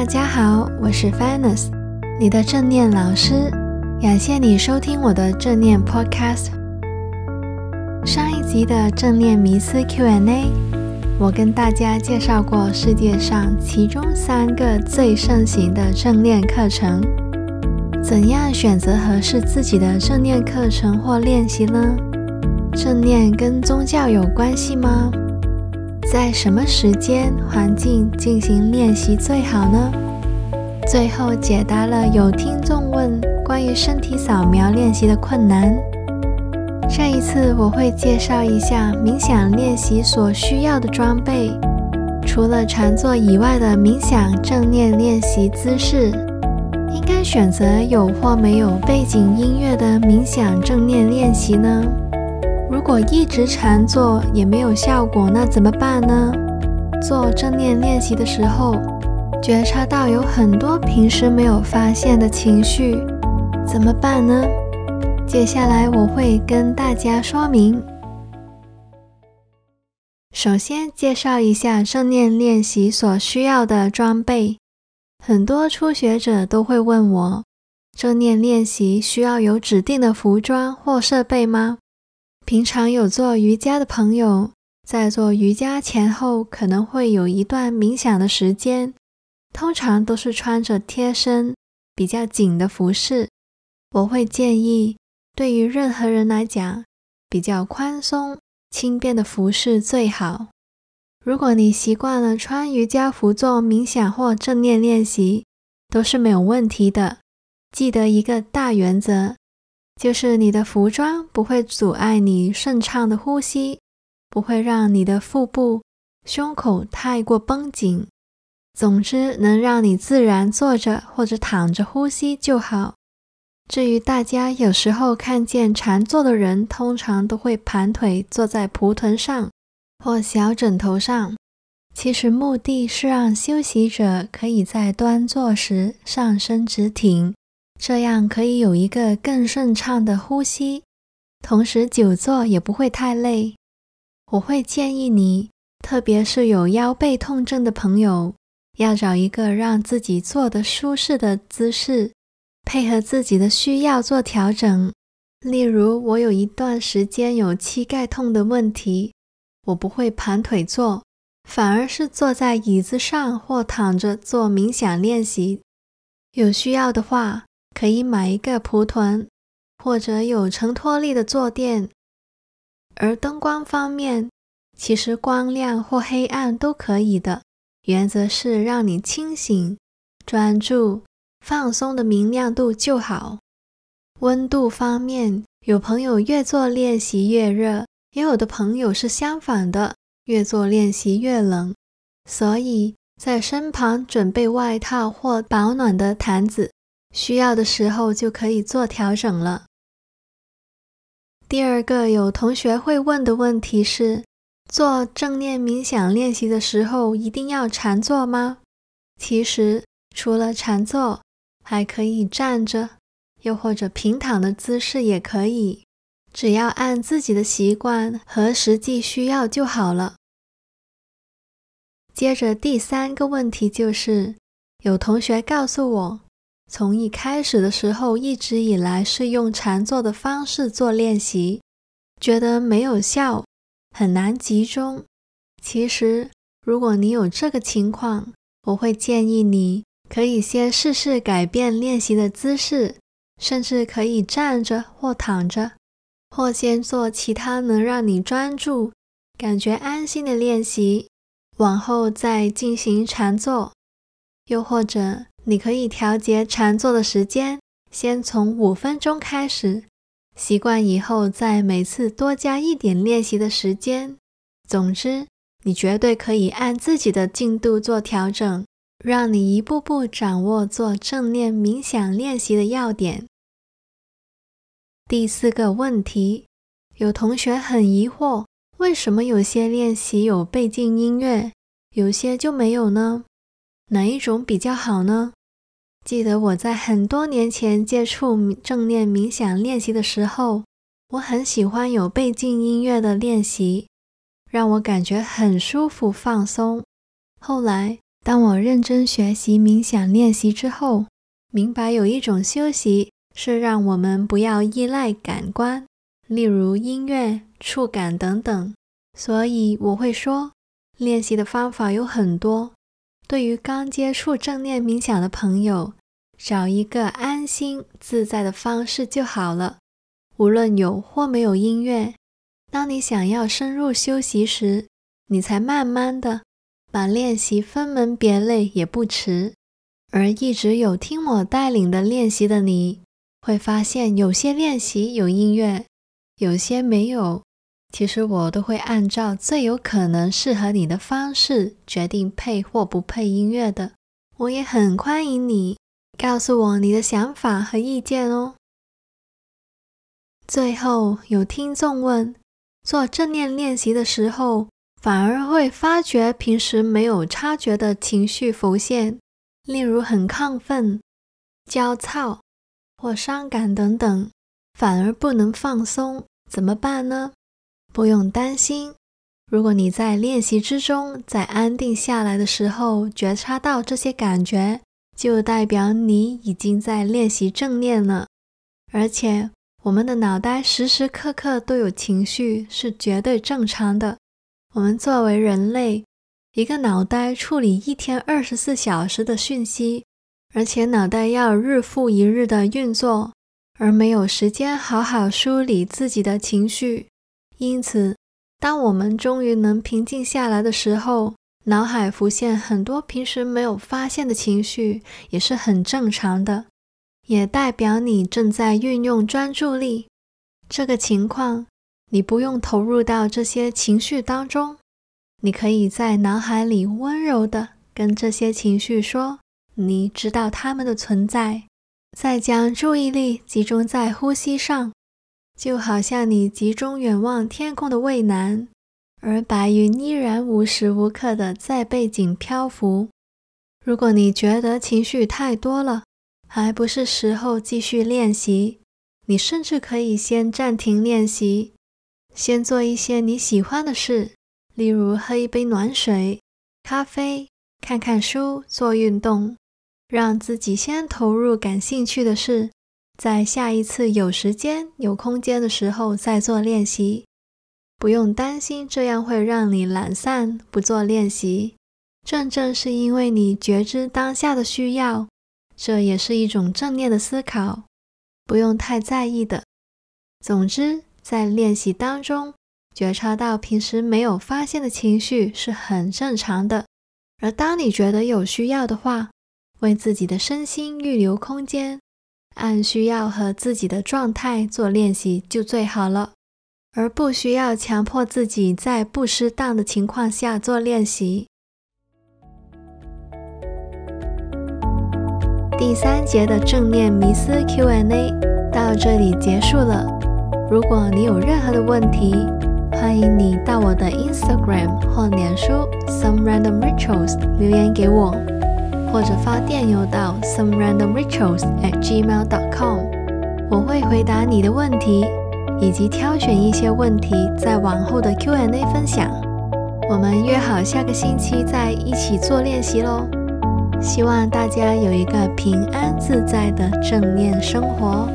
大家好，我是 Fennis，你的正念老师。感谢你收听我的正念 Podcast。上一集的正念迷思 Q&A，我跟大家介绍过世界上其中三个最盛行的正念课程。怎样选择合适自己的正念课程或练习呢？正念跟宗教有关系吗？在什么时间、环境进行练习最好呢？最后解答了有听众问关于身体扫描练习的困难。这一次我会介绍一下冥想练习所需要的装备，除了禅坐以外的冥想正念练习姿势，应该选择有或没有背景音乐的冥想正念练习呢？如果一直禅坐也没有效果，那怎么办呢？做正念练习的时候，觉察到有很多平时没有发现的情绪，怎么办呢？接下来我会跟大家说明。首先介绍一下正念练习所需要的装备。很多初学者都会问我，正念练习需要有指定的服装或设备吗？平常有做瑜伽的朋友，在做瑜伽前后可能会有一段冥想的时间，通常都是穿着贴身、比较紧的服饰。我会建议，对于任何人来讲，比较宽松、轻便的服饰最好。如果你习惯了穿瑜伽服做冥想或正念练习，都是没有问题的。记得一个大原则。就是你的服装不会阻碍你顺畅的呼吸，不会让你的腹部、胸口太过绷紧。总之，能让你自然坐着或者躺着呼吸就好。至于大家有时候看见禅坐的人，通常都会盘腿坐在蒲团上或小枕头上，其实目的是让休息者可以在端坐时上身直挺。这样可以有一个更顺畅的呼吸，同时久坐也不会太累。我会建议你，特别是有腰背痛症的朋友，要找一个让自己坐得舒适的姿势，配合自己的需要做调整。例如，我有一段时间有膝盖痛的问题，我不会盘腿坐，反而是坐在椅子上或躺着做冥想练习。有需要的话，可以买一个蒲团，或者有承托力的坐垫。而灯光方面，其实光亮或黑暗都可以的，原则是让你清醒、专注、放松的明亮度就好。温度方面，有朋友越做练习越热，也有的朋友是相反的，越做练习越冷。所以在身旁准备外套或保暖的毯子。需要的时候就可以做调整了。第二个有同学会问的问题是：做正念冥想练习的时候一定要禅坐吗？其实除了禅坐，还可以站着，又或者平躺的姿势也可以，只要按自己的习惯和实际需要就好了。接着第三个问题就是，有同学告诉我。从一开始的时候，一直以来是用禅坐的方式做练习，觉得没有效，很难集中。其实，如果你有这个情况，我会建议你可以先试试改变练习的姿势，甚至可以站着或躺着，或先做其他能让你专注、感觉安心的练习，往后再进行禅坐，又或者。你可以调节禅坐的时间，先从五分钟开始，习惯以后再每次多加一点练习的时间。总之，你绝对可以按自己的进度做调整，让你一步步掌握做正念冥想练习的要点。第四个问题，有同学很疑惑，为什么有些练习有背景音乐，有些就没有呢？哪一种比较好呢？记得我在很多年前接触正念冥想练习的时候，我很喜欢有背景音乐的练习，让我感觉很舒服放松。后来当我认真学习冥想练习之后，明白有一种休息是让我们不要依赖感官，例如音乐、触感等等。所以我会说，练习的方法有很多。对于刚接触正念冥想的朋友，找一个安心自在的方式就好了。无论有或没有音乐，当你想要深入休息时，你才慢慢的把练习分门别类也不迟。而一直有听我带领的练习的你，会发现有些练习有音乐，有些没有。其实我都会按照最有可能适合你的方式决定配或不配音乐的。我也很欢迎你告诉我你的想法和意见哦。最后有听众问，做正念练习的时候，反而会发觉平时没有察觉的情绪浮现。例如很亢奋、焦躁或伤感等等，反而不能放松，怎么办呢？不用担心，如果你在练习之中，在安定下来的时候觉察到这些感觉，就代表你已经在练习正念了。而且，我们的脑袋时时刻刻都有情绪，是绝对正常的。我们作为人类。一个脑袋处理一天二十四小时的讯息，而且脑袋要日复一日的运作，而没有时间好好梳理自己的情绪。因此，当我们终于能平静下来的时候，脑海浮现很多平时没有发现的情绪，也是很正常的，也代表你正在运用专注力。这个情况，你不用投入到这些情绪当中。你可以在脑海里温柔地跟这些情绪说：“你知道它们的存在。”再将注意力集中在呼吸上，就好像你集中远望天空的蔚蓝，而白云依然无时无刻地在背景漂浮。如果你觉得情绪太多了，还不是时候继续练习，你甚至可以先暂停练习，先做一些你喜欢的事。例如喝一杯暖水、咖啡、看看书、做运动，让自己先投入感兴趣的事，在下一次有时间、有空间的时候再做练习。不用担心这样会让你懒散不做练习，正正是因为你觉知当下的需要，这也是一种正念的思考，不用太在意的。总之，在练习当中。觉察到平时没有发现的情绪是很正常的，而当你觉得有需要的话，为自己的身心预留空间，按需要和自己的状态做练习就最好了，而不需要强迫自己在不适当的情况下做练习。第三节的正念迷思 Q&A 到这里结束了，如果你有任何的问题，欢迎你到我的 Instagram 或脸书 Some Random Rituals 留言给我，或者发电邮到 Some Random Rituals at gmail.com，我会回答你的问题，以及挑选一些问题在往后的 Q&A 分享。我们约好下个星期再一起做练习喽！希望大家有一个平安自在的正念生活。